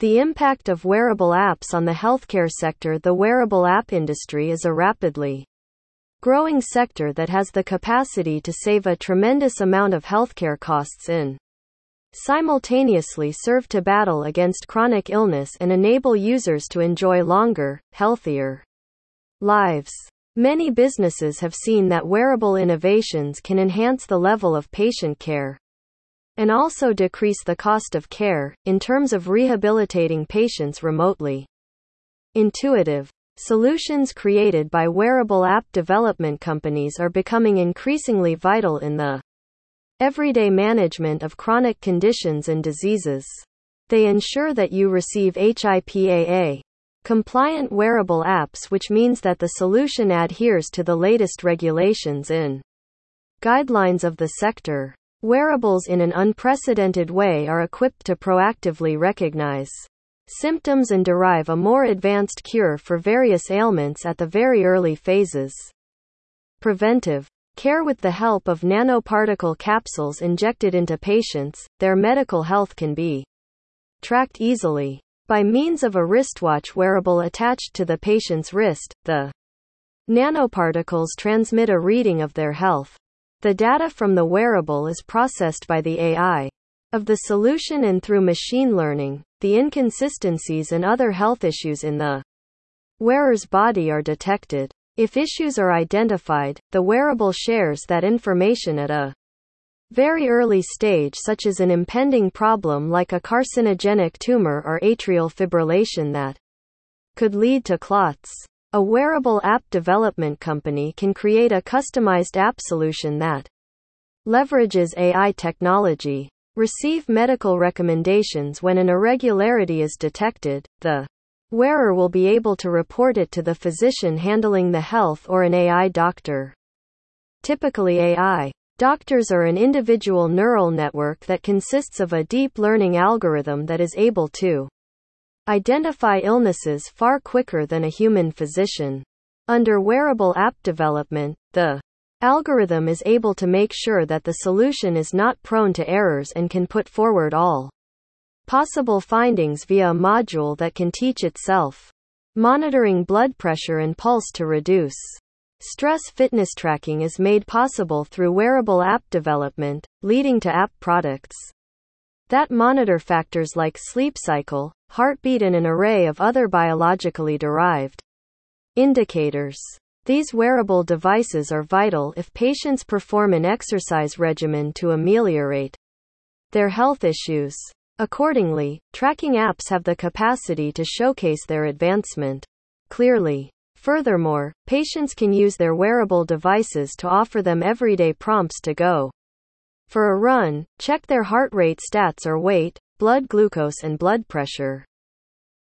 The impact of wearable apps on the healthcare sector The wearable app industry is a rapidly growing sector that has the capacity to save a tremendous amount of healthcare costs in simultaneously serve to battle against chronic illness and enable users to enjoy longer, healthier lives. Many businesses have seen that wearable innovations can enhance the level of patient care and also decrease the cost of care, in terms of rehabilitating patients remotely. Intuitive solutions created by wearable app development companies are becoming increasingly vital in the everyday management of chronic conditions and diseases. They ensure that you receive HIPAA compliant wearable apps, which means that the solution adheres to the latest regulations in guidelines of the sector. Wearables in an unprecedented way are equipped to proactively recognize symptoms and derive a more advanced cure for various ailments at the very early phases. Preventive care with the help of nanoparticle capsules injected into patients, their medical health can be tracked easily. By means of a wristwatch wearable attached to the patient's wrist, the nanoparticles transmit a reading of their health. The data from the wearable is processed by the AI of the solution and through machine learning, the inconsistencies and other health issues in the wearer's body are detected. If issues are identified, the wearable shares that information at a very early stage such as an impending problem like a carcinogenic tumor or atrial fibrillation that could lead to clots. A wearable app development company can create a customized app solution that leverages AI technology. Receive medical recommendations when an irregularity is detected. The wearer will be able to report it to the physician handling the health or an AI doctor. Typically, AI doctors are an individual neural network that consists of a deep learning algorithm that is able to identify illnesses far quicker than a human physician. Under wearable app development, the algorithm is able to make sure that the solution is not prone to errors and can put forward all possible findings via a module that can teach itself. Monitoring blood pressure and pulse to reduce stress fitness tracking is made possible through wearable app development, leading to app products that monitor factors like sleep cycle, heartbeat, and an array of other biologically derived indicators. These wearable devices are vital if patients perform an exercise regimen to ameliorate their health issues. Accordingly, tracking apps have the capacity to showcase their advancement clearly. Furthermore, patients can use their wearable devices to offer them everyday prompts to go for a run, check their heart rate stats or weight, blood glucose, and blood pressure.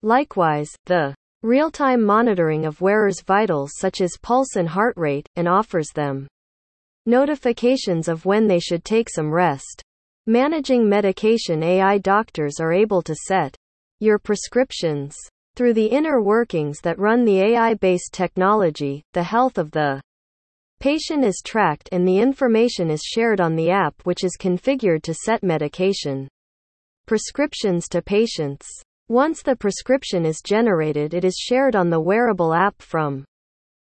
Likewise, the real time monitoring of wearers' vitals such as pulse and heart rate, and offers them notifications of when they should take some rest. Managing medication AI doctors are able to set your prescriptions through the inner workings that run the AI based technology, the health of the Patient is tracked and the information is shared on the app which is configured to set medication prescriptions to patients. Once the prescription is generated, it is shared on the wearable app from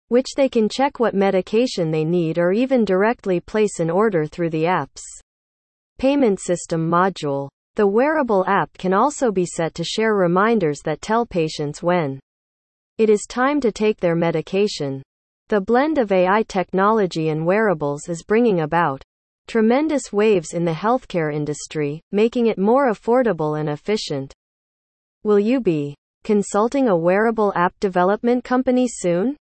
which they can check what medication they need or even directly place an order through the app's payment system module. The wearable app can also be set to share reminders that tell patients when it is time to take their medication. The blend of AI technology and wearables is bringing about tremendous waves in the healthcare industry, making it more affordable and efficient. Will you be consulting a wearable app development company soon?